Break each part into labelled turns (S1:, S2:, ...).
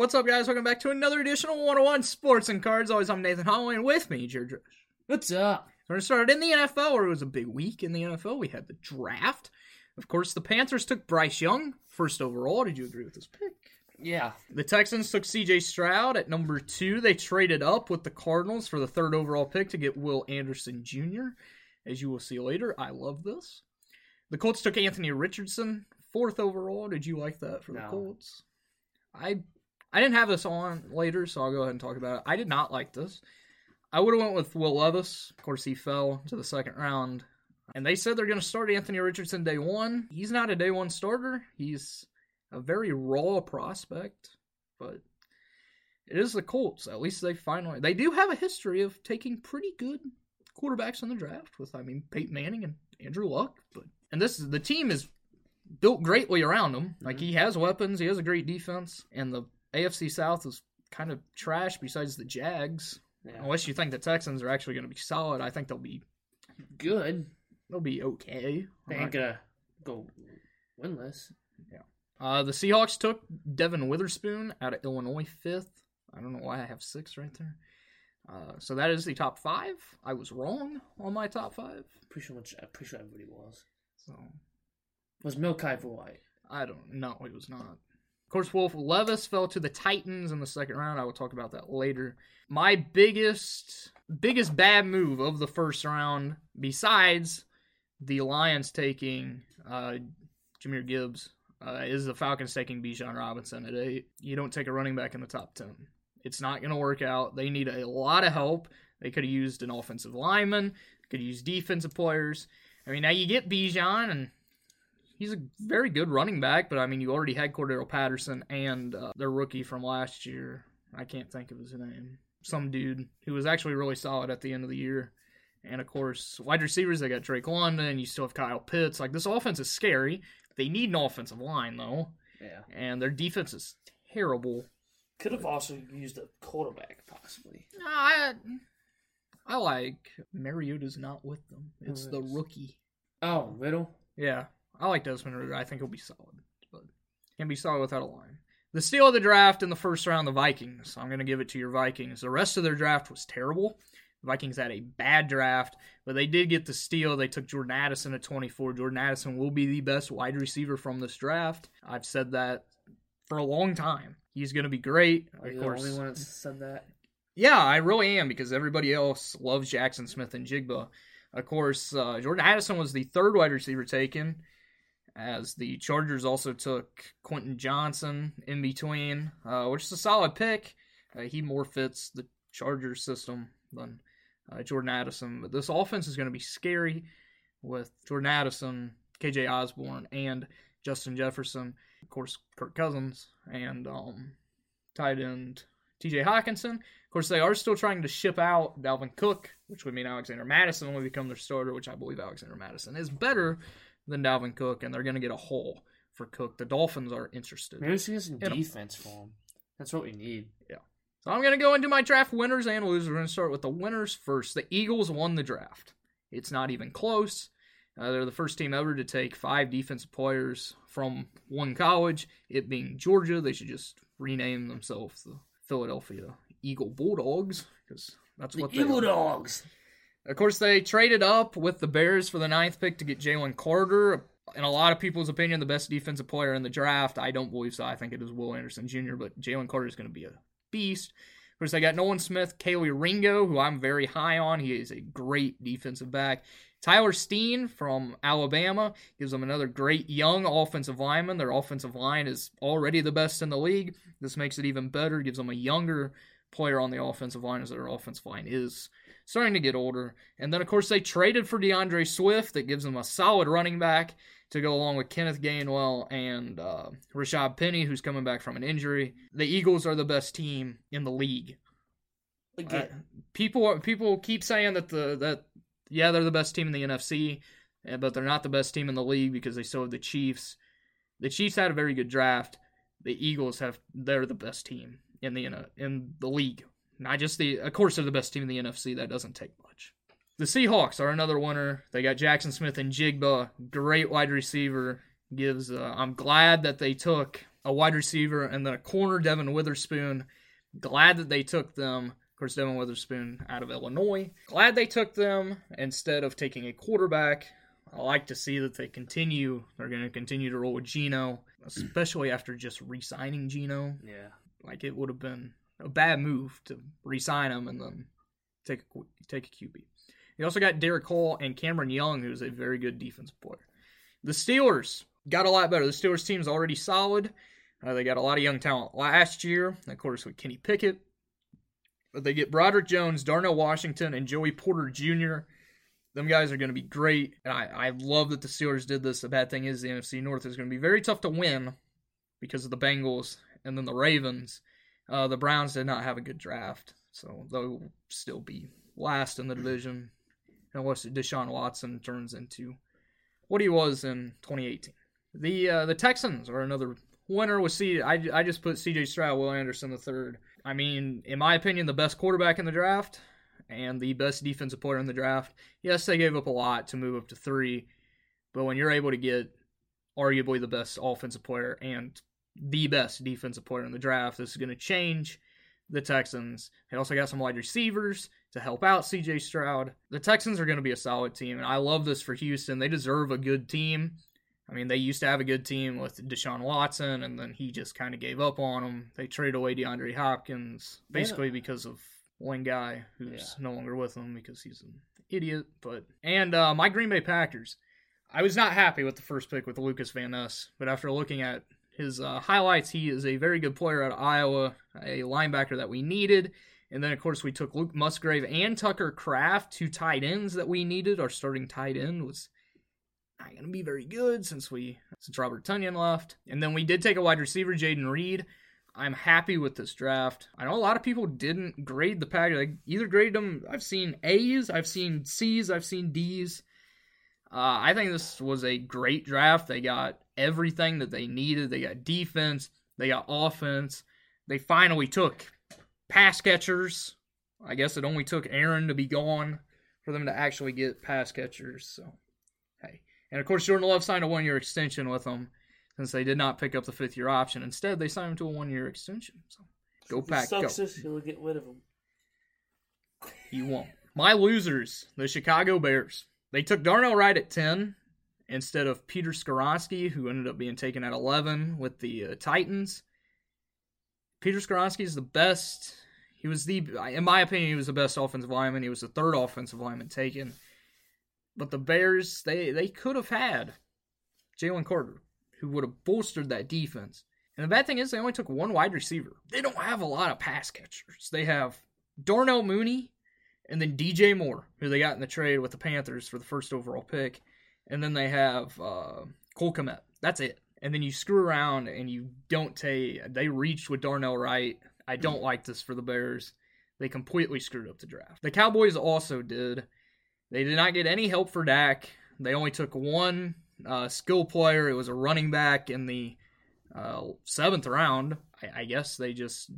S1: What's up, guys? Welcome back to another edition of 101 Sports and Cards. Always, I'm Nathan Holloway, and with me, Jared.
S2: What's up?
S1: We're going to start in the NFL, where it was a big week in the NFL. We had the draft. Of course, the Panthers took Bryce Young, first overall. Did you agree with this pick?
S2: Yeah.
S1: The Texans took CJ Stroud at number two. They traded up with the Cardinals for the third overall pick to get Will Anderson Jr., as you will see later. I love this. The Colts took Anthony Richardson, fourth overall. Did you like that for the Colts? I I didn't have this on later, so I'll go ahead and talk about it. I did not like this. I would have went with Will Levis. Of course, he fell to the second round. And they said they're going to start Anthony Richardson day one. He's not a day one starter. He's a very raw prospect, but it is the Colts. At least they finally they do have a history of taking pretty good quarterbacks in the draft with I mean Peyton Manning and Andrew Luck, but and this is the team is built greatly around him. Like mm-hmm. he has weapons, he has a great defense, and the AFC South is kind of trash besides the Jags.
S2: Yeah.
S1: Unless you think the Texans are actually going to be solid, I think they'll be
S2: Good.
S1: they'll be okay.
S2: They ain't gonna go winless.
S1: Uh, the Seahawks took Devon Witherspoon out of Illinois fifth. I don't know why I have six right there. Uh, so that is the top five. I was wrong on my top five.
S2: Pretty sure much. I'm pretty sure everybody was.
S1: So
S2: Was Milkai White?
S1: I don't know. It was not. Of course, Will Levis fell to the Titans in the second round. I will talk about that later. My biggest, biggest bad move of the first round, besides the Lions taking uh, Jahmyr Gibbs, uh, is the Falcons taking Bijan Robinson at eight. You don't take a running back in the top ten. It's not going to work out. They need a lot of help. They could have used an offensive lineman. Could use defensive players. I mean, now you get Bijan and he's a very good running back, but I mean, you already had Cordero Patterson and uh, their rookie from last year. I can't think of his name. Some dude who was actually really solid at the end of the year. And of course, wide receivers, they got Drake London. You still have Kyle Pitts. Like, this offense is scary. They need an offensive line, though.
S2: Yeah.
S1: And their defense is terrible.
S2: Could have also used a quarterback, possibly.
S1: No, I, I like Mariota's not with them. It's
S2: Who
S1: the rookie.
S2: Oh, Riddle.
S1: Yeah, I like Desmond Ridder. I think he'll be solid, but can be solid without a line. The steal of the draft in the first round, the Vikings. I'm going to give it to your Vikings. The rest of their draft was terrible. The Vikings had a bad draft, but they did get the steal. They took Jordan Addison at 24. Jordan Addison will be the best wide receiver from this draft. I've said that for a long time. He's going to be great.
S2: Are
S1: Of
S2: you the
S1: course,
S2: only one that said that?
S1: yeah, I really am because everybody else loves Jaxon Smith-Njigba. Of course, uh, Jordan Addison was the third wide receiver taken, as the Chargers also took Quentin Johnston in between, uh, which is a solid pick. Uh, he more fits the Chargers system than uh, Jordan Addison. But this offense is going to be scary with Jordan Addison, KJ Osborn, and Justin Jefferson. Of course, Kirk Cousins and um, tight end TJ Hockenson. Of course, they are still trying to ship out Dalvin Cook, which would mean Alexander Mattison will become their starter, which I believe Alexander Mattison is better than Dalvin Cook, and they're going to get a hole for Cook. The Dolphins are interested.
S2: Maybe get some defense for him. That's what we need. Yeah.
S1: So I'm going to go into my draft winners and losers. We're going to start with the winners first. The Eagles won the draft. It's not even close. Uh, they're the first team ever to take five defensive players from one college, it being Georgia. They should just rename themselves the Philadelphia Eagle Bulldogs because that's what they are.
S2: Dogs.
S1: Of course, they traded up with the Bears for the ninth pick to get Jalen Carter. In a lot of people's opinion, the best defensive player in the draft. I don't believe so. I think it is Will Anderson Jr., but Jalen Carter is going to be a beast. Of course, they got Nolan Smith, Kelee Ringo, who I'm very high on. He is a great defensive back. Tyler Steen from Alabama gives them another great young offensive lineman. Their offensive line is already the best in the league. This makes it even better. Gives them a younger player on the offensive line as their offensive line is starting to get older. And then, of course, they traded for D'Andre Swift. That gives them a solid running back to go along with Kenneth Gainwell and uh, Rashaad Penny, who's coming back from an injury. The Eagles are the best team in the league.
S2: Again,
S1: Uh, people people keep saying that the that yeah they're the best team in the NFC, uh, but they're not the best team in the league because they still have the Chiefs. The Chiefs had a very good draft. The Eagles have they're the best team in the in the league. Not just the of course they're the best team in the NFC. That doesn't take much. The Seahawks are another winner. They got Jaxon Smith-Njigba, great wide receiver. Gives uh, I'm glad that they took a wide receiver, and then a corner, Devon Witherspoon. Glad that they took them. Of course, Devon Witherspoon out of Illinois. Glad they took them instead of taking a quarterback. I like to see that they continue. They're going to continue to roll with Geno, especially after just re-signing Geno.
S2: Yeah.
S1: Like it would have been a bad move to re-sign him and then take a take a QB. He also got Derick Hall and Cameron Young, who's a very good defensive player. The Steelers got a lot better. The Steelers team's already solid. Uh, they got a lot of young talent last year, of course, with Kenny Pickett. But they get Broderick Jones, Darnell Washington, and Joey Porter Jr. Them guys are going to be great. And I, I love that the Steelers did this. The bad thing is the NFC North is going to be very tough to win because of the Bengals and then the Ravens. Uh, the Browns did not have a good draft, so they'll still be last in the division. Unless Deshaun Watson turns into what he was in 2018. The uh, the Texans are another winner with C. I, I just put C.J. Stroud, Will Anderson the third. I mean, in my opinion, the best quarterback in the draft and the best defensive player in the draft. Yes, they gave up a lot to move up to three, but when you're able to get arguably the best offensive player and the best defensive player in the draft, this is going to change the Texans. They also got some wide receivers to help out CJ Stroud. The Texans are going to be a solid team, and I love this for Houston. They deserve a good team. I mean, they used to have a good team with Deshaun Watson, and then he just kind of gave up on them. They traded away DeAndre Hopkins basically yeah. because of one guy who's yeah. no longer with them because he's an idiot. But and uh, my Green Bay Packers, I was not happy with the first pick with Lukas Van Ness, but after looking at his uh, highlights, he is a very good player out of Iowa, a linebacker that we needed. And then, of course, we took Luke Musgrave and Tucker Kraft, two tight ends that we needed. Our starting tight end was not going to be very good since we since Robert Tonyan left. And then we did take a wide receiver, Jayden Reed. I'm happy with this draft. I know a lot of people didn't grade the package. Like either graded them. I've seen A's, I've seen C's, I've seen D's. Uh, I think this was a great draft. They got everything that they needed. They got defense. They got offense. They finally took pass catchers. I guess it only took Aaron to be gone for them to actually get pass catchers. So, hey. And of course, Jordan Love signed a one year extension with them since they did not pick up the fifth year option. Instead, they signed him to a one year extension. So, go pack,
S2: sucks
S1: go.
S2: This, he'll get rid of him.
S1: You won't. My losers, the Chicago Bears. They took Darnell Wright at 10 instead of Peter Skoronski, who ended up being taken at 11 with the uh, Titans. Peter Skoronski is the best. He was the, in my opinion, he was the best offensive lineman. He was the third offensive lineman taken. But the Bears, they they could have had Jalen Carter, who would have bolstered that defense. And the bad thing is, they only took one wide receiver. They don't have a lot of pass catchers. They have Darnell Mooney and then DJ Moore, who they got in the trade with the Panthers for the first overall pick. And then they have uh, Cole Kmet. That's it and then you screw around and you don't take. They reached with Darnell Wright. I don't mm-hmm. like this for the Bears. They completely screwed up the draft. The Cowboys also did. They did not get any help for Dak. They only took one uh, skill player. It was a running back in the uh, seventh round. I, I, guess they just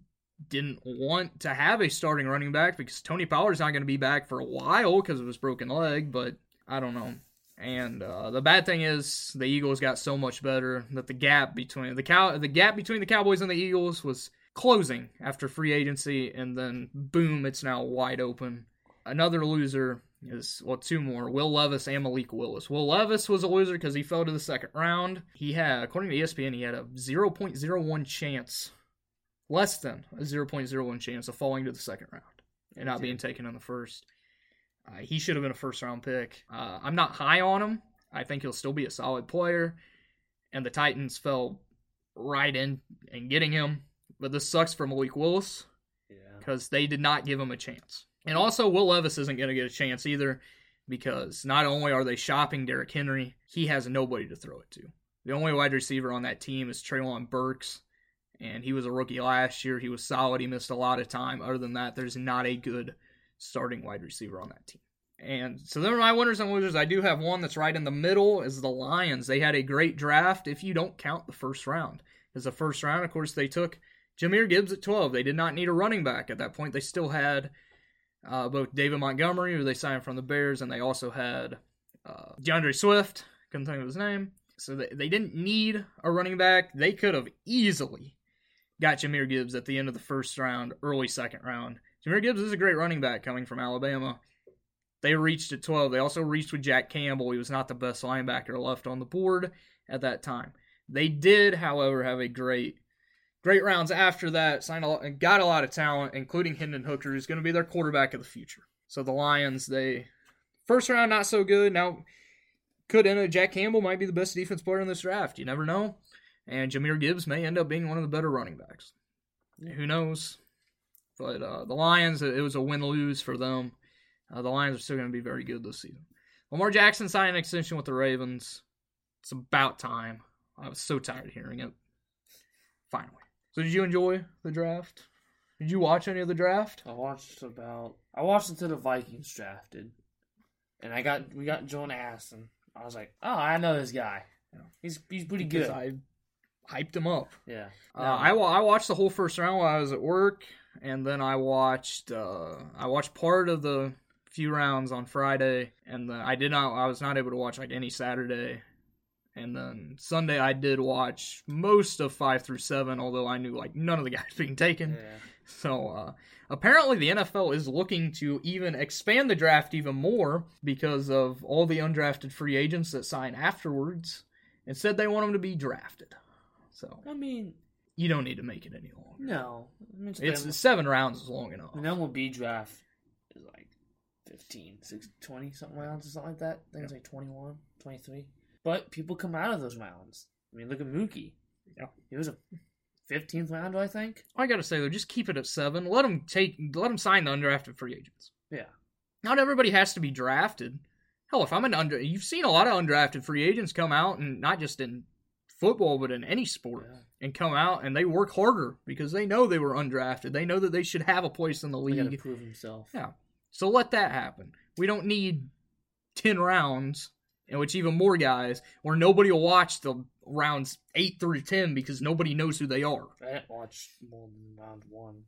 S1: didn't want to have a starting running back because Tony Pollard's not going to be back for a while because of his broken leg. But I don't know. And uh, the bad thing is the Eagles got so much better that the gap between the cow the gap between the Cowboys and the Eagles was closing after free agency, and then boom, it's now wide open. Another loser is well, two more: Will Levis and Malik Willis. Will Levis was a loser because he fell to the second round. He had, according to ESPN, he had a 0.01 chance, less than a 0.01 chance of falling to the second round and not being taken in the first. Uh, he should have been a first round pick. Uh, I'm not high on him. I think he'll still be a solid player. And the Titans fell right in and getting him. But this sucks for Malik Willis because yeah. they did not give him a chance. And also, Will Levis isn't going to get a chance either because not only are they shopping Derrick Henry, he has nobody to throw it to. The only wide receiver on that team is Treylon Burks, and he was a rookie last year. He was solid. He missed a lot of time. Other than that, there's not a good starting wide receiver on that team. And so there are my winners and losers. I do have one that's right in the middle is the Lions. They had a great draft if you don't count the first round. As the first round, of course, they took Jahmyr Gibbs at 12. They did not need a running back at that point. They still had uh, both David Montgomery, who they signed from the Bears, and they also had uh, D'Andre Swift. Couldn't think of his name. So they, they didn't need a running back. They could have easily got Jahmyr Gibbs at the end of the first round, early second round. Jahmyr Gibbs is a great running back coming from Alabama. They reached at 12. They also reached with Jack Campbell. He was not the best linebacker left on the board at that time. They did, however, have a great, great rounds after that. Signed a lot, got a lot of talent, including Hendon Hooker, who's going to be their quarterback of the future. So the Lions, they first round not so good. Now could end up Jack Campbell might be the best defense player in this draft. You never know. And Jahmyr Gibbs may end up being one of the better running backs. Who knows? But uh, the Lions, it was a win lose for them. Uh, the Lions are still going to be very good this season. Lamar Jackson signed an extension with the Ravens. It's about time. I was so tired of hearing it. Finally. So, did you enjoy the draft? Did you watch any of the draft?
S2: I watched about. I watched until the Vikings drafted, and I got we got John Aston. I was like, oh, I know this guy. He's he's pretty
S1: Because
S2: good.
S1: I hyped him up.
S2: yeah.
S1: Uh, I I watched the whole first round while I was at work, and then I watched uh, I watched part of the few rounds on Friday, and then I did not I was not able to watch like any Saturday, and then Sunday I did watch most of five through seven, although I knew like none of the guys being taken.
S2: yeah.
S1: So uh, apparently the NFL is looking to even expand the draft even more because of all the undrafted free agents that sign afterwards. Instead, they want them to be drafted. So
S2: I mean,
S1: you don't need to make it any longer.
S2: no.
S1: It's seven rounds is long enough.
S2: the MLB draft is like 15, 6, 20 something rounds or something like that. I think it's like 21, 23. But people come out of those rounds. I mean, look at Mookie.
S1: Yeah.
S2: He was a 15th rounder, I think.
S1: I gotta say though, just keep it at seven. Let them take, let them sign the undrafted free agents.
S2: Yeah.
S1: Not everybody has to be drafted. Hell, if I'm an under, you've seen a lot of undrafted free agents come out, and not just in football, but in any sport,
S2: Yeah.
S1: And come out and they work harder because they know they were undrafted. They know that they should have a place in the
S2: He got to
S1: league.
S2: prove himself.
S1: Yeah. So let that happen. We don't need ten rounds in which even more guys, where nobody will watch the rounds eight through ten because nobody knows who they are.
S2: I didn't watch more than round one.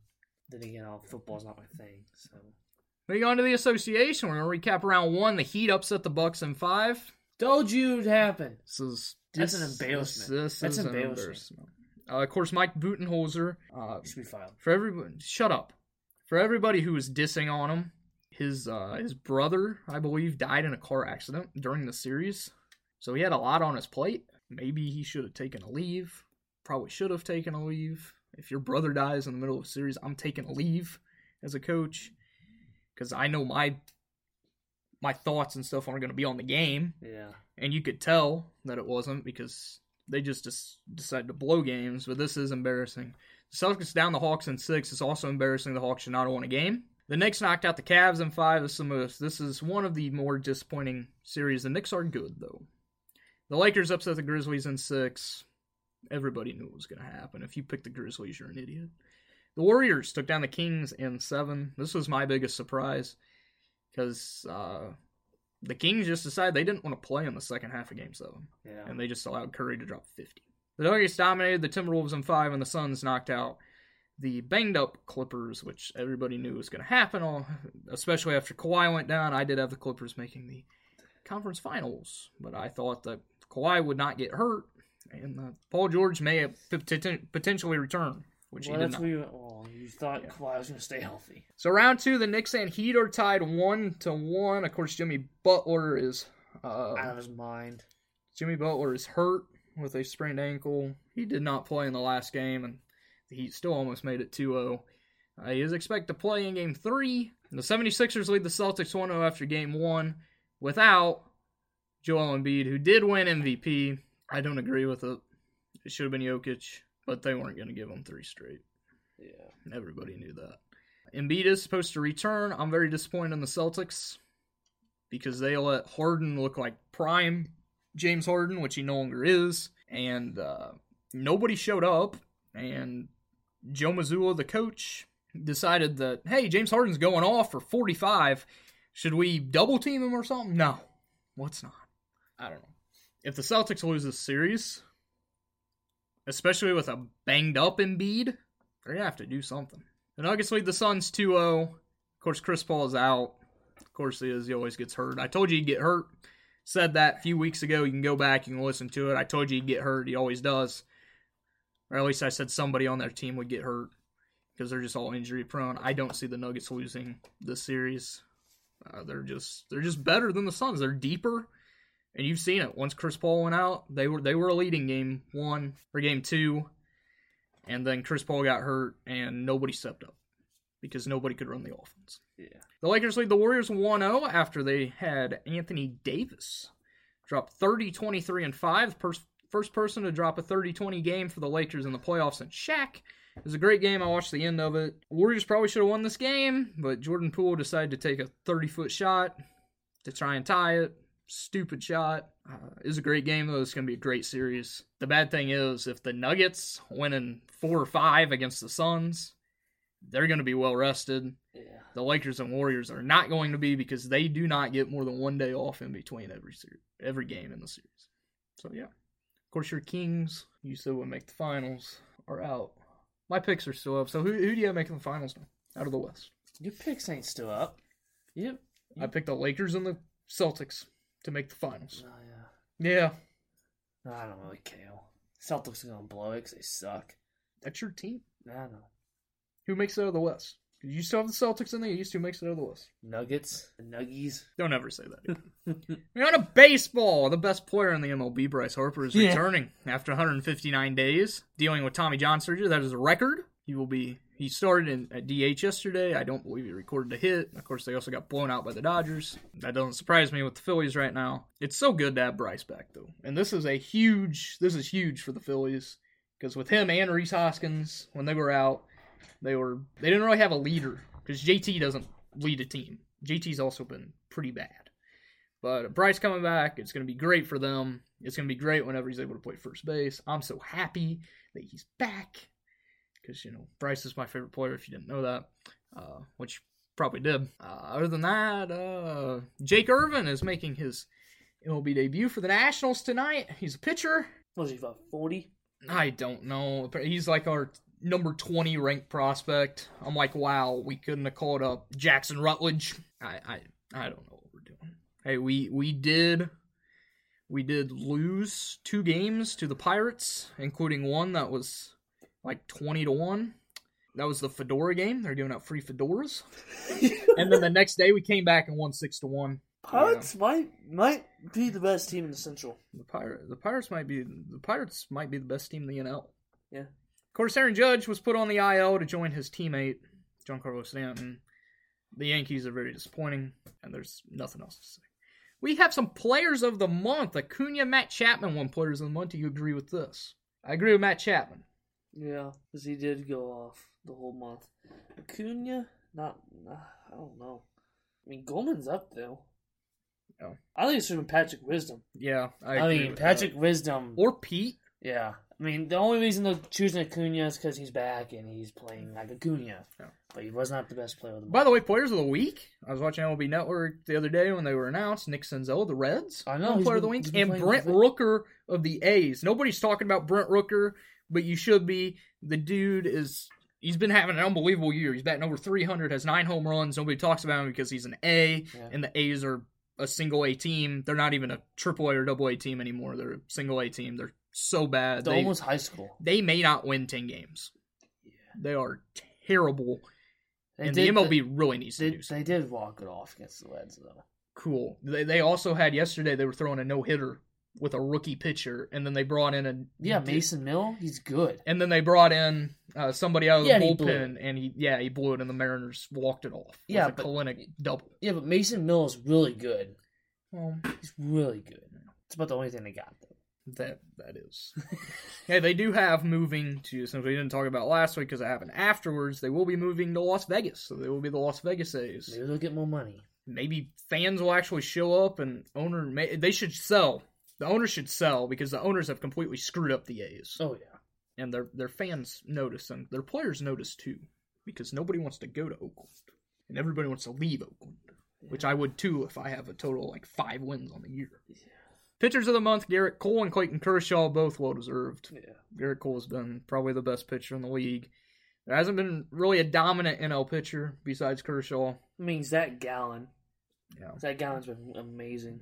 S2: Then again, all football's not my thing. So
S1: Moving on to the association, we're gonna recap round one. The Heat upset the Bucks in five.
S2: told you it'd happen.
S1: This is
S2: That's
S1: this-
S2: an embarrassment.
S1: This, this
S2: That's
S1: embarrassment. Uh, of course, Mike Budenholzer. Uh,
S2: should be filed.
S1: for everybody, shut up. For everybody who was dissing on him, his uh, his brother, I believe, died in a car accident during the series, so he had a lot on his plate. Maybe he should have taken a leave. Probably should have taken a leave. If your brother dies in the middle of a series, I'm taking a leave as a coach because I know my my thoughts and stuff aren't going to be on the game
S2: Yeah.
S1: and you could tell that it wasn't because they just des- decided to blow games. But this is embarrassing. The Celtics down the Hawks in six. It's also embarrassing. The Hawks should not have won a game. The Knicks knocked out the Cavs in five. This is, the most, this is one of the more disappointing series. The Knicks are good though. The Lakers upset the Grizzlies in six. Everybody knew it was going to happen. If you pick the Grizzlies, you're an idiot. The Warriors took down the Kings in seven. This was my biggest surprise because uh, the Kings just decided they didn't want to play in the second half of Game Seven,
S2: Yeah.
S1: and they just allowed Curry to drop fifty. The Nuggets dominated the Timberwolves in five, and the Suns knocked out the banged up Clippers, which everybody knew was going to happen. all- Especially after Kawhi went down, I did have the Clippers making the conference finals, but I thought that Kawhi would not get hurt, and uh, Paul George may potentially return, which
S2: well,
S1: he did
S2: that's
S1: not.
S2: where you wrong. You thought
S1: Yeah.
S2: Kawhi was going to stay healthy.
S1: So round two, the Knicks and Heat are tied one to one. Of course, Jimmy Butler is uh,
S2: Out of his mind.
S1: Jimmy Butler is hurt with a sprained ankle. He did not play in the last game, and the Heat still almost made it 2-0. Uh, he is expected to play in Game three. The 76ers lead the Celtics 1-0 after Game one without Joel Embiid, who did win MVP. I don't agree with it. It should have been Jokic, but they weren't going to give him three straight.
S2: Yeah.
S1: Everybody knew that. Embiid is supposed to return. I'm very disappointed in the Celtics because they let Harden look like prime James Harden, which he no longer is, and uh, nobody showed up. And Joe Mazzulla, the coach, decided that hey, James Harden's going off for 45. Should we double team him or something? No, let's not. I don't know. If the Celtics lose this series, especially with a banged up Embiid, they're gonna have to do something. The Nuggets lead the Suns 2-0. Of course, Chris Paul is out. Of course he is. He always gets hurt. I told you he'd get hurt. said that a few weeks ago. You can go back, you can listen to it. I told you he'd get hurt. He always does. Or at least I said somebody on their team would get hurt because they're just all injury prone. I don't see the Nuggets losing this series. Uh, they're just they're just better than the Suns. They're deeper, and you've seen it. Once Chris Paul went out, they were they were a leading game one or game two, and then Chris Paul got hurt, and nobody stepped up because nobody could run the offense.
S2: Yeah.
S1: The Lakers lead the Warriors 1 0 after they had Anthony Davis drop 30, 23, and 5. First, first person to drop a 30 20 game for the Lakers in the playoffs since Shaq. It was a great game. I watched the end of it. Warriors probably should have won this game, but Jordan Poole decided to take a 30 foot shot to try and tie it. Stupid shot. Uh, it was a great game, though. It's going to be a great series. The bad thing is, if the Nuggets win in four or five against the Suns, they're going to be well rested.
S2: Yeah.
S1: The Lakers and Warriors are not going to be because they do not get more than one day off in between every series, every game in the series. So yeah, of course your Kings, you said would make the finals, are out. My picks are still up. So who, who do you have making the finals now? Out of the West,
S2: Your picks ain't still up. Yep.
S1: I picked the Lakers and the Celtics to make the finals.
S2: Oh, yeah.
S1: Yeah,
S2: I don't really care. Celtics are gonna blow it 'cause they suck.
S1: that's your team.
S2: I don't know.
S1: Who makes it out of the West? You still have the Celtics in the East. Who makes it out of the West?
S2: Nuggets, Nuggies.
S1: Don't ever say that. We're on a baseball. The best player in the MLB, Bryce Harper, is
S2: Yeah.
S1: returning after 159 days dealing with Tommy John surgery. That is a record. He will be. He started in at DH yesterday. I don't believe he recorded a hit. Of course, they also got blown out by the Dodgers. That doesn't surprise me with the Phillies right now. It's so good to have Bryce back though, and this is a huge. This is huge for the Phillies because with him and Rhys Hoskins when they were out, they were they didn't really have a leader because JT doesn't lead a team. JT's also been pretty bad. But Bryce coming back, it's going to be great for them. It's going to be great whenever he's able to play first base. I'm so happy that he's back because you know Bryce is my favorite player. If you didn't know that, uh, which probably did. Uh, other than that, uh, Jake Irvin is making his MLB debut for the Nationals tonight. He's a pitcher.
S2: Was he about forty?
S1: I don't know. He's like our number 20 ranked prospect. I'm like, wow, we couldn't have called up Jackson Rutledge. I I, I don't know what we're doing. Hey, we we did we did lose two games to the Pirates, including one that was like 20 to 1. That was the Fedora game. They're giving out free fedoras. and then the next day we came back and won 6 to 1.
S2: Pirates might might be the best team in the Central.
S1: The Pirate, the Pirates might be the Pirates might be the best team in the NL.
S2: Yeah.
S1: Of course, Aaron Judge was put on the IL to join his teammate Giancarlo Stanton. The Yankees are very disappointing, and there's nothing else to say. We have some players of the month. Acuna, Matt Chapman won players of the month. Do you agree with this? I agree with Matt Chapman.
S2: Yeah, because he did go off the whole month. Acuna, not, uh, I don't know. I mean, Goldman's up though.
S1: Oh.
S2: I think it's from Patrick Wisdom.
S1: Yeah, I,
S2: I, mean, Patrick
S1: that.
S2: Wisdom.
S1: or Pete.
S2: yeah. I mean, the only reason they're choosing Acuna is because he's back and he's playing like Acuna.
S1: Yeah.
S2: But he was not the best player of the month.
S1: By the way, players of the week. I was watching MLB Network the other day when they were announced. Nick Senzel, the Reds,
S2: I know,
S1: player of the week, and Brent. Rooker of the A's. Nobody's talking about Brent Rooker, but you should be. The dude is. He's been having an unbelievable year. He's batting over 300, has nine home runs. Nobody talks about him because he's an A,
S2: Yeah.
S1: and the A's are a single A team. They're not even a triple A or double A team anymore. They're a single A team. They're so bad.
S2: They're
S1: They,
S2: almost high school.
S1: they may not win 10 games. They are terrible,
S2: They
S1: and
S2: did-
S1: the MLB really needs to
S2: They,
S1: do something
S2: they did walk it off against the Reds though.
S1: cool. They they also had yesterday they were throwing a no hitter with a rookie pitcher, and then they brought in a
S2: Yeah, Mason Mill, he's good.
S1: and then they brought in uh, somebody out of the
S2: Yeah, and he
S1: bullpen, and he yeah he blew it, and the Mariners walked it off.
S2: Yeah,
S1: with
S2: but-
S1: Kelenic double.
S2: Yeah, but Mason Mill is really good.
S1: Well,
S2: He's really good. It's about the only thing they got though.
S1: that that is. hey, they do have moving to since we didn't talk about last week because it happened afterwards. They will be moving to Las Vegas, so they will be the Las Vegas A's.
S2: Maybe they'll get more money.
S1: maybe fans will actually show up and owner may, they should sell. The owners should sell because the owners have completely screwed up the A's.
S2: Oh yeah.
S1: And their their fans notice and their players notice too because nobody wants to go to Oakland and everybody wants to leave Oakland, which I would too if I have a total like 5 wins on the year. Pitchers of the month, Gerrit Cole and Clayton Kershaw, both well deserved.
S2: Yeah.
S1: Gerrit Cole has been probably the best pitcher in the league. There hasn't been really a dominant NL pitcher besides Kershaw.
S2: I mean Zach Gallen.
S1: Yeah.
S2: Zach Gallen's been amazing.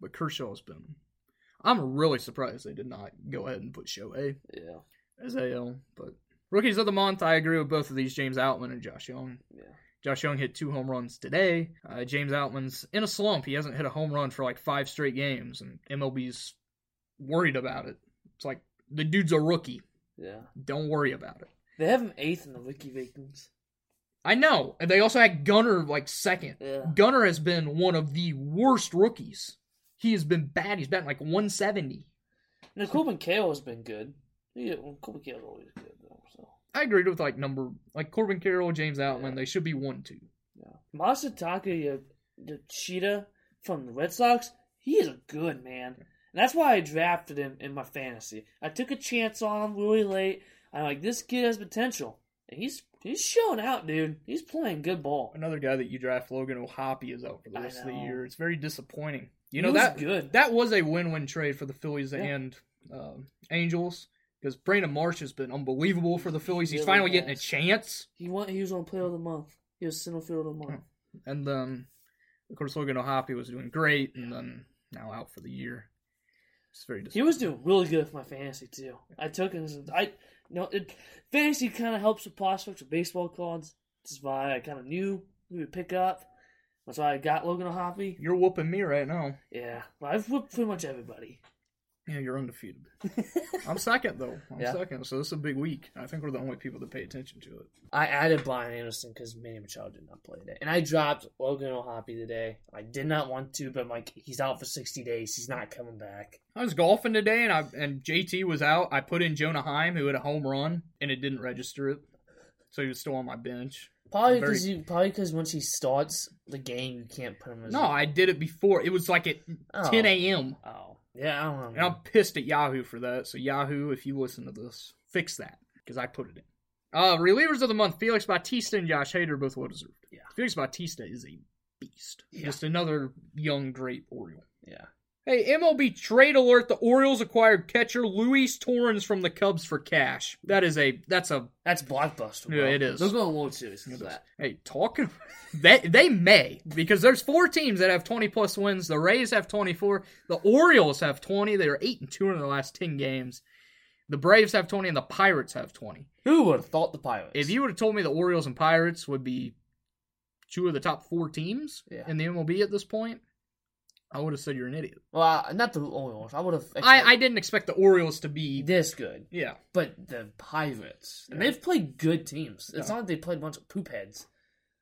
S1: But Kershaw's been. I'm really surprised they did not go ahead and put Shohei
S2: Yeah.
S1: as AL. But rookies of the month, I agree with both of these: James Outman and Josh Jung.
S2: Yeah.
S1: Josh Jung hit two home runs today. Uh, James Outman's in a slump. He hasn't hit a home run for like five straight games, and MLB's worried about it. It's like the dude's a rookie.
S2: Yeah.
S1: Don't worry about it.
S2: They have him eighth in the wiki rankings.
S1: I know. And they also had Gunnar like second.
S2: Yeah.
S1: Gunnar has been one of the worst rookies. He has been bad. He's batting like 170.
S2: Now, Corbin Carroll has been good. Yeah, well, Corbin Carroll's always good, though. So,
S1: I agreed with like number like Corbin Carroll, James Outman.
S2: Yeah.
S1: They should be one two.
S2: yeah. Masataka Yoshida from the Red Sox, he is a good man. And that's why I drafted him in my fantasy. I took a chance on him really late. I'm like, this kid has potential. And he's he's showing out, dude. He's playing good ball.
S1: Another guy that you draft, Logan O'Hoppe, is out for the rest of the year. It's very disappointing. You know that
S2: good.
S1: that was a win-win trade for the Phillies
S2: Yeah.
S1: and um, Angels because Brandon Marsh has been unbelievable for the Phillies. He's
S2: really
S1: finally getting a chance,
S2: He won. He was on Player of the Month. He was center field of the month.
S1: and then of course Logan O'Hoppe was doing great, and then now out for the year. It's very
S2: He was doing really good for my fantasy too. I took him. I you know it, fantasy kind of helps with prospects with baseball cards. That's why I kind of knew who to pick up. That's why I got Logan O'Hoppe.
S1: You're whooping me right now.
S2: Yeah, but I've whooped pretty much everybody.
S1: Yeah, you're undefeated. I'm second though. I'm
S2: Yeah.
S1: second, so this is a big week. I think we're the only people that pay attention to it.
S2: I added Brian Anderson because Manny Machado did not play today, and I dropped Logan O'Hoppe today. I did not want to, but I'm like, he's out for 60 days. He's not coming back.
S1: I was golfing today, and I and JT was out. I put in Jonah Heim, who had a home run, and it didn't register it, so he was still on my bench.
S2: Probably
S1: Very-
S2: because you probably because once he starts the game, you can't put him as
S1: No, I did it before. It was like at
S2: Oh.
S1: 10 a.m.
S2: Oh, yeah, I don't know.
S1: And I'm pissed at Yahoo for that. So Yahoo, if you listen to this, fix that because I put it in. Uh, relievers of the month: Felix Bautista and Josh Hader, both well deserved.
S2: Yeah.
S1: Felix Bautista is a beast.
S2: Yeah.
S1: Just another young great Oriole.
S2: yeah.
S1: Hey, MLB trade alert: the Orioles acquired catcher Luis Torrens from the Cubs for cash. That is a that's a
S2: That's blockbuster. Bro.
S1: Yeah, it is.
S2: They're going World Series because of that.
S1: Hey, talking they they may because there's four teams that have 20 plus wins. The Rays have 24. The Orioles have 20. They are eight and two in the last 10 games. The Braves have 20 and the Pirates have 20.
S2: Who would have thought the Pirates?
S1: If you would have told me the Orioles and Pirates would be two of the top four teams
S2: Yeah.
S1: in the MLB at this point, I would have said you're an idiot.
S2: well, uh, not the Orioles. I would have.
S1: I, I didn't expect the Orioles to be.
S2: this good,
S1: Yeah.
S2: but the Pirates and
S1: Yeah.
S2: they've played good teams. It's
S1: Yeah.
S2: not like they played a bunch of poop heads.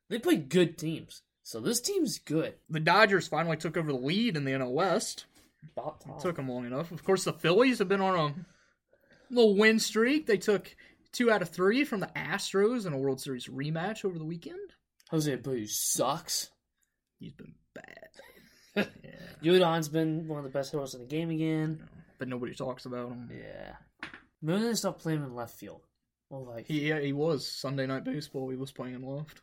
S2: They played good teams. So this team's good.
S1: The Dodgers finally took over the lead in the NL West. Took them long enough. Of course, the Phillies have been on a little win streak. They took two out of three from the Astros in a World Series rematch over the weekend.
S2: Jose Abreu sucks.
S1: He's been bad. Yeah.
S2: Yordan's been one of the best hitters in the game again.
S1: But nobody talks about him.
S2: Yeah. Maybe they stop playing in left field. Well, like
S1: He yeah, he was Sunday night baseball. He was playing in left.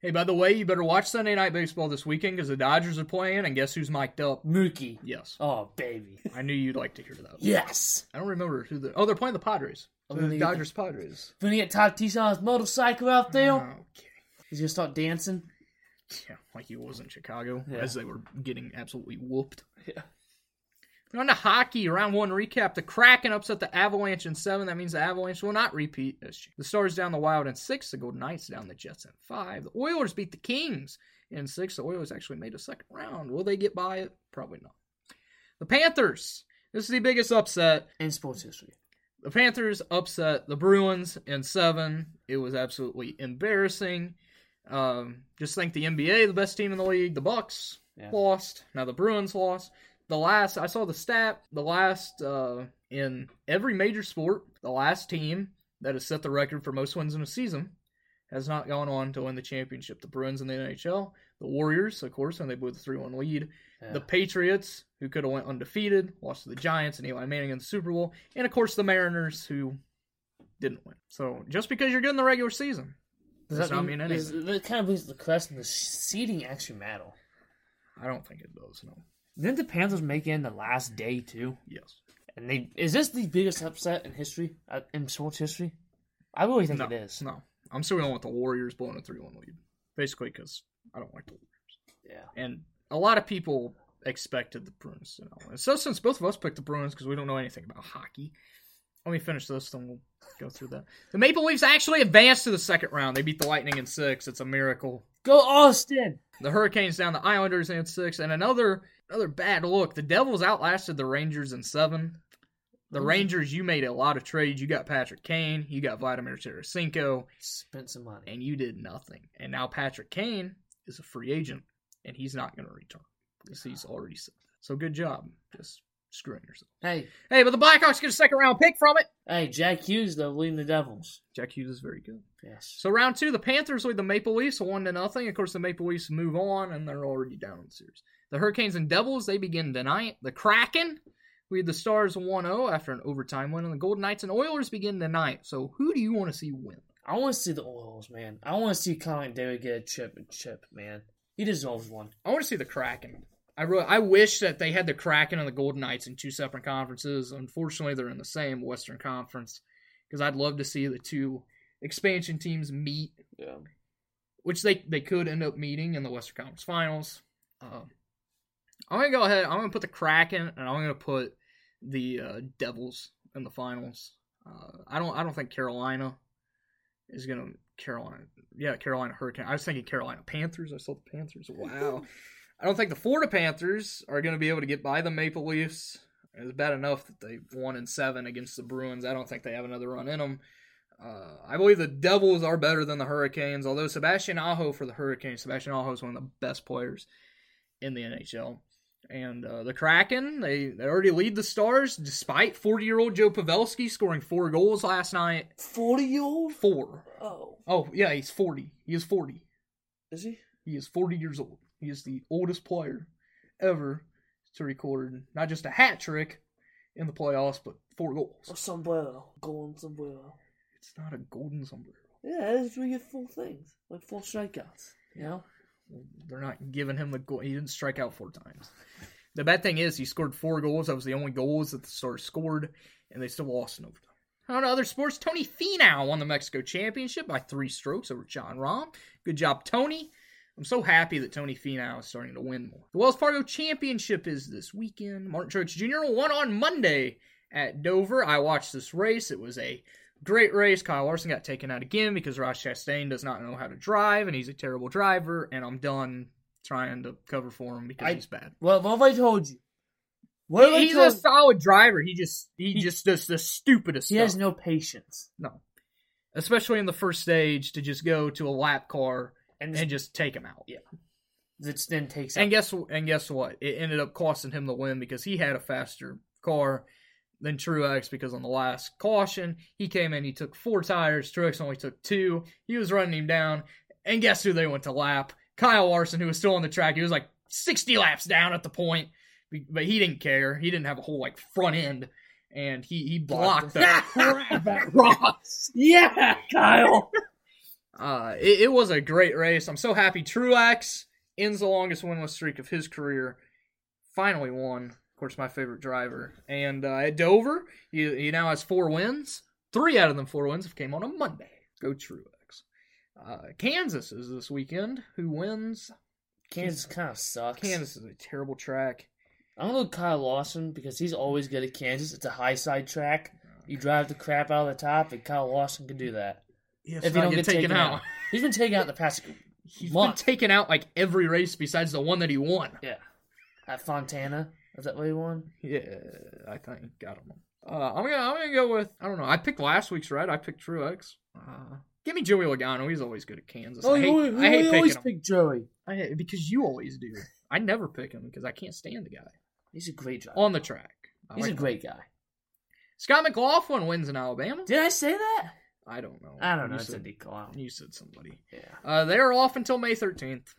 S1: Hey, by the way, you better watch Sunday night baseball this weekend because the Dodgers are playing, and guess who's mic'd up?
S2: Mookie.
S1: Yes,
S2: Oh baby.
S1: I knew you'd like to hear that.
S2: Yes.
S1: I don't remember who the oh they're playing the Padres.
S2: Oh,
S1: the
S2: then they get the-
S1: Dodgers Padres.
S2: He get Tatis on his motorcycle out there,
S1: Okay.
S2: he's gonna start dancing.
S1: Yeah, like he was in Chicago
S2: Yeah.
S1: as they were getting absolutely whooped.
S2: Yeah.
S1: On to hockey, round one recap. The Kraken upset the Avalanche in seven. That means the Avalanche will not repeat. The Stars down the Wild in six. The Golden Knights down the Jets in five. The Oilers beat the Kings in six. The Oilers actually made a second round. Will they get by it? Probably not. The Panthers. This is the biggest upset.
S2: In sports history.
S1: The Panthers upset the Bruins in seven. It was absolutely embarrassing. Um, just think the NBA, the best team in the league, the Bucks
S2: Yeah.
S1: lost. Now the Bruins lost. The last I saw the stat, the last uh, in every major sport, the last team that has set the record for most wins in a season has not gone on to win the championship. The Bruins in the NHL, the Warriors, of course, when they blew the three-one lead.
S2: Yeah.
S1: The Patriots, who could have went undefeated, lost to the Giants and Eli Manning in the Super Bowl, and of course the Mariners, who didn't win. So just because you're good in the regular season,
S2: Does that
S1: not
S2: mean,
S1: anything.
S2: It kind of brings the question: Does seating actually matter?
S1: I don't think it does. No.
S2: Didn't the Panthers make it in the last day too?
S1: Yes.
S2: And they is this the biggest upset in history uh, in sports history? I really think
S1: No.
S2: it is.
S1: No. I'm still going with the Warriors blowing a 3-1 lead, basically because I don't like the Warriors.
S2: Yeah.
S1: And a lot of people expected the Bruins to know. And so since both of us picked the Bruins because we don't know anything about hockey, let me finish this, then we'll go through that. The Maple Leafs actually advanced to the second round. They beat the Lightning in six. It's a miracle.
S2: Go Austin!
S1: The Hurricanes down the Islanders in six, and another another bad look. The Devils outlasted the Rangers in seven. The. Rangers, you made a lot of trades. You got Patrick Kane, you got Vladimir Tarasenko,
S2: Spent some money.
S1: and you did nothing. And now Patrick Kane is a free agent, and he's not going to return because he's already said. So good job, just screwing yourself.
S2: Hey,
S1: Hey, but the Blackhawks get a second round pick from it.
S2: hey, Jack Hughes though leading the Devils.
S1: Jack Hughes is very good.
S2: Yes.
S1: So round two, the Panthers lead the Maple Leafs one to nothing. Of course, the Maple Leafs move on, and they're already down in the series. The Hurricanes and Devils they begin tonight. The Kraken lead the Stars 1-0 after an overtime win, and the Golden Knights and Oilers begin tonight. So who do you want to see win?
S2: I want to see the Oils, man. I want to see Colin David get a chip and chip, man. He deserves one.
S1: I want to see the Kraken. I really, I wish that they had the Kraken and the Golden Knights in two separate conferences. Unfortunately, they're in the same Western Conference because I'd love to see the two expansion teams meet
S2: Yeah.
S1: which they they could end up meeting in the Western Conference Finals. Uh, I'm gonna go ahead. I'm gonna put the Kraken and I'm gonna put the uh, Devils in the finals. Uh, I don't I don't think Carolina is gonna Carolina. Yeah, Carolina Hurricane. I was thinking Carolina Panthers. I saw the Panthers. Wow. I don't think the Florida Panthers are going to be able to get by the Maple Leafs. It's bad enough that they won in seven against the Bruins. I don't think they have another run in them. Uh, I believe the Devils are better than the Hurricanes, although Sebastian Aho for the Hurricanes, Sebastian Aho is one of the best players in the NHL. And uh, the Kraken, they, they already lead the Stars despite 40 year old Joe Pavelski scoring four goals last night.
S2: 40 year old?
S1: Four.
S2: Oh.
S1: Oh, yeah, he's 40. He is 40.
S2: Is he?
S1: He is 40 years old. He is the oldest player ever to record not just a hat trick in the playoffs, but four goals.
S2: A sombrero. Golden sombrero.
S1: It's not a golden sombrero.
S2: Yeah, that's where you get full things. Like four strikeouts. You know?
S1: They're not giving him the goal. He didn't strike out four times. The bad thing is he scored four goals. That was the only goals that the Stars scored, and they still lost in overtime. On to other sports, Tony Finau won the Mexico Championship by three strokes over Jon Rahm. Good job, Tony. I'm so happy that Tony Finau is starting to win more. The Wells Fargo Championship is this weekend. Martin Truex Jr. won on Monday at Dover. I watched this race. It was a great race. Kyle Larson got taken out again because Ross Chastain does not know how to drive, and he's a terrible driver. And I'm done trying to cover for him because
S2: I-
S1: he's bad.
S2: Well, what have I told you? What I
S1: He's a
S2: told
S1: solid driver. He just he,
S2: He-
S1: just does the stupidest
S2: He
S1: stuff.
S2: has no patience.
S1: no, especially in the first stage to just go to a lap car
S2: And,
S1: and just take him out. Yeah.
S2: this then takes
S1: And
S2: up.
S1: guess and guess what? It ended up costing him the win because he had a faster car than Truex because on the last caution he came in, he took four tires. Truex only took two. He was running him down, and guess who they went to lap? Kyle Larson, who was still on the track. He was like sixty laps down at the point, but he didn't care. He didn't have a whole like front end, and he he blocked
S2: Blocked
S1: the crap out Ross.
S2: Yeah, Kyle!
S1: Uh, it, it was a great race. I'm so happy Truex ends the longest winless streak of his career. Finally won. Of course, my favorite driver. And uh, at Dover, he, he now has four wins. Three out of them four wins have came on a Monday. Go Truex. Uh, Kansas is this weekend. Who wins?
S2: Kansas kind of sucks.
S1: Kansas is a terrible track.
S2: I'm gonna go Kyle Larson because he's always good at Kansas. It's a high side track. You drive the crap out of the top, and Kyle Larson can do that.
S1: If,
S2: If you don't
S1: get taken,
S2: taken
S1: out.
S2: out. He's been taken out in the past
S1: He's
S2: month.
S1: been taken out like every race besides the one that he won.
S2: Yeah. At Fontana. Is that what he won?
S1: Yeah, I think got him. Uh, I'm gonna I'm gonna go with I don't know. I picked last week's right. I picked Truex. Uh, give me Joey Logano. He's always good at Kansas. I hate,
S2: Oh, you,
S1: I hate
S2: always
S1: him.
S2: pick Joey.
S1: I hate, because you always do. I never pick him because I can't stand the guy
S2: He's a great driver.
S1: on the track. I
S2: He's
S1: like
S2: a
S1: him.
S2: great guy.
S1: Scott McLaughlin wins in Alabama.
S2: Did I say that?
S1: I don't know.
S2: I don't know.
S1: You
S2: It's a
S1: said,
S2: out.
S1: you said somebody.
S2: Yeah.
S1: Uh, they're off until May 13th.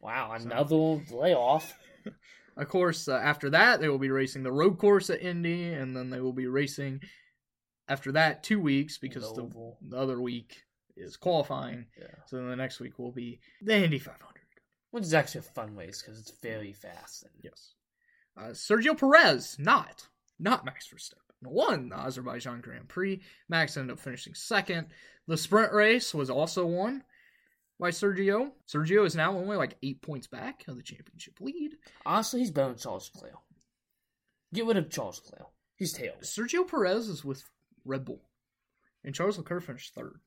S2: Wow, another layoff.
S1: Of course, uh, after that, they will be racing the road course at Indy, and then they will be racing after that two weeks because the, the other week is qualifying.
S2: Yeah.
S1: So then the next week will be the Indy 500.
S2: Which is actually a fun race because it's very fast. And
S1: Yes. Uh, Sergio Perez, not not Max Verstappen, won the Azerbaijan Grand Prix. Max ended up finishing second. The sprint race was also won. by Sergio. Sergio is now only like eight points back of the championship lead.
S2: Honestly, he's better than Charles Leclerc. Get rid of Charles Leclerc. He's tails.
S1: Sergio Perez is with Red Bull, and Charles Leclerc finished third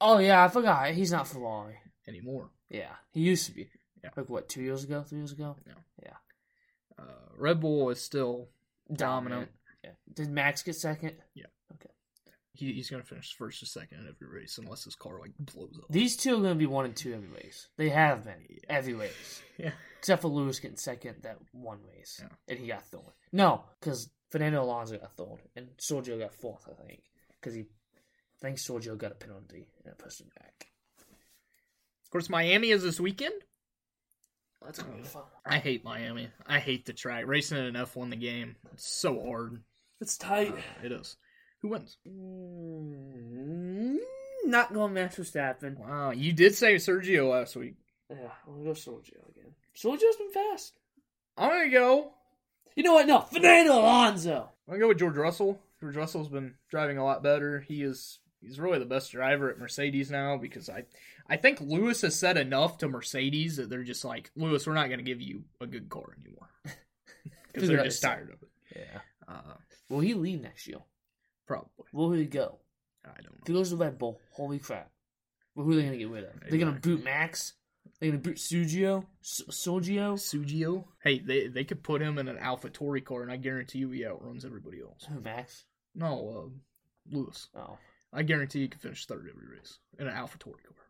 S2: Oh yeah, I forgot. He's not Ferrari.
S1: anymore.
S2: Yeah, he used to be.
S1: Yeah.
S2: Like what? Two years ago? Three years ago? Yeah.
S1: Uh, Red Bull is still dominant.
S2: Yeah. Did Max get second? Yeah.
S1: He, he's going to finish first or second in every race unless his car like blows up.
S2: These two are going to be one and two every race. They have been every race,
S1: Yeah.
S2: except for Lewis getting second that one race,
S1: Yeah.
S2: and he got thrown. No, because Fernando Alonso got thrown, and Sergio got fourth, I think, because he, I think Sergio got a penalty and it pushed him back.
S1: Of course, Miami is this weekend.
S2: That's gonna be fun.
S1: I hate Miami. I hate the track. Racing in an F1 the game. It's so hard.
S2: It's tight.
S1: It is. Who wins?
S2: Mm, not going Max Verstappen.
S1: Wow, you did say Sergio last week.
S2: Yeah, I'm gonna go Sergio again. Sergio's been fast.
S1: I'm gonna go.
S2: You know what? No, Fernando Alonso.
S1: I'm gonna go with George Russell. George Russell's been driving a lot better. He is. He's really the best driver at Mercedes now because I, I think Lewis has said enough to Mercedes that they're just like Lewis, we're not gonna give you a good car anymore because they're just tired of it.
S2: Yeah.
S1: Uh,
S2: Will he leave next year?
S1: probably.
S2: Where will he go?
S1: I don't know.
S2: If he goes to Red Bull, holy crap. Well, who are they going to get rid of? They're going to boot Max? They're going to boot Sergio? S- Sergio?
S1: Sugio. Hey, they they could put him in an AlphaTauri car, and I guarantee you he outruns everybody else.
S2: Who, Max?
S1: No, uh, Lewis.
S2: Oh.
S1: I guarantee he can finish third every race in an AlphaTauri car.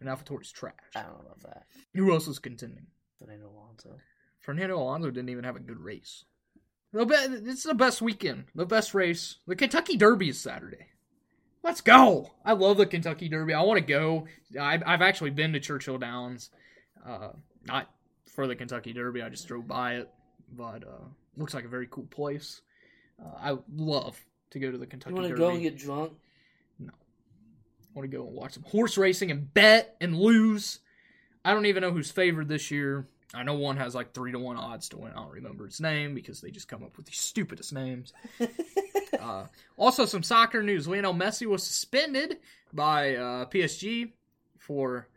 S1: An AlphaTauri's trash.
S2: I don't know about that.
S1: Who else is contending?
S2: Fernando Alonso.
S1: Fernando Alonso didn't even have a good race. The be- it's the best weekend, the best race. The Kentucky Derby is Saturday. Let's go! I love the Kentucky Derby. I want to go. I've, I've actually been to Churchill Downs, uh, not for the Kentucky Derby. I just drove by it, but uh, looks like a very cool place. Uh, I love to go to the Kentucky Derby.
S2: You want to go and get drunk?
S1: No, I want to go and watch some horse racing and bet and lose. I don't even know who's favored this year. I know one has like three to one odds to win. I don't remember its name because they just come up with the stupidest names. uh, also, some soccer news: Lionel Messi was suspended by uh, PSG for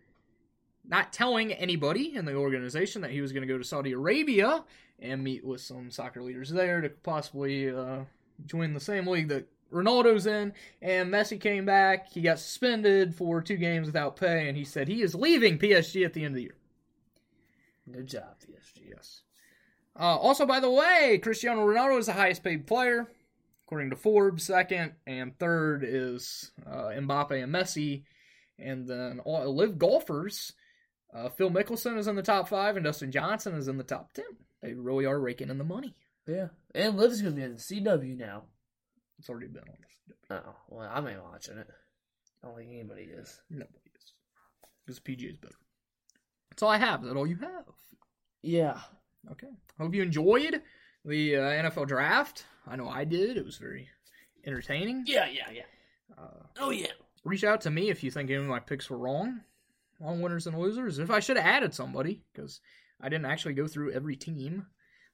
S1: not telling anybody in the organization that he was going to go to Saudi Arabia and meet with some soccer leaders there to possibly uh, join the same league that Ronaldo's in. And Messi came back. He got suspended for two games without pay, and he said he is leaving PSG at the end of the year.
S2: Good job, PSG.
S1: Yes. Uh, also, by the way, Cristiano Ronaldo is the highest paid player, according to Forbes. Second and third is uh, Mbappe and Messi. And then all LIV golfers, uh, Phil Mickelson is in the top five, and Dustin Johnson is in the top ten. They really are raking in the money.
S2: Yeah. And Liv's going to be in the CW now.
S1: It's already been on this.
S2: Oh, well, I'm ain't watching it. I don't think anybody is.
S1: Nobody is. Because PGA is better. That's all I have. Is that all you have?
S2: Yeah.
S1: Okay. Hope you enjoyed the uh, NFL draft. I know I did. It was very entertaining.
S2: Yeah, yeah, yeah.
S1: Uh,
S2: Oh, yeah.
S1: reach out to me if you think any of my picks were wrong on winners and losers. If I should have added somebody, because I didn't actually go through every team.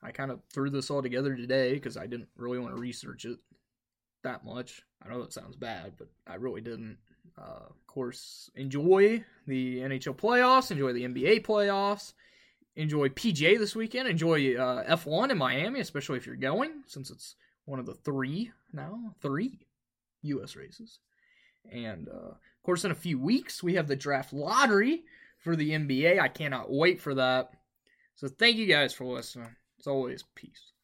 S1: I kind of threw this all together today because I didn't really want to research it that much. I know that sounds bad, but I really didn't. Uh, of course, enjoy the NHL playoffs, enjoy the NBA playoffs, enjoy PGA this weekend, enjoy uh, F1 in Miami, especially if you're going, since it's one of the three now, three U.S. races. And uh, of course, in a few weeks, we have the draft lottery for the NBA. I cannot wait for that. So thank you guys for listening. As always, peace.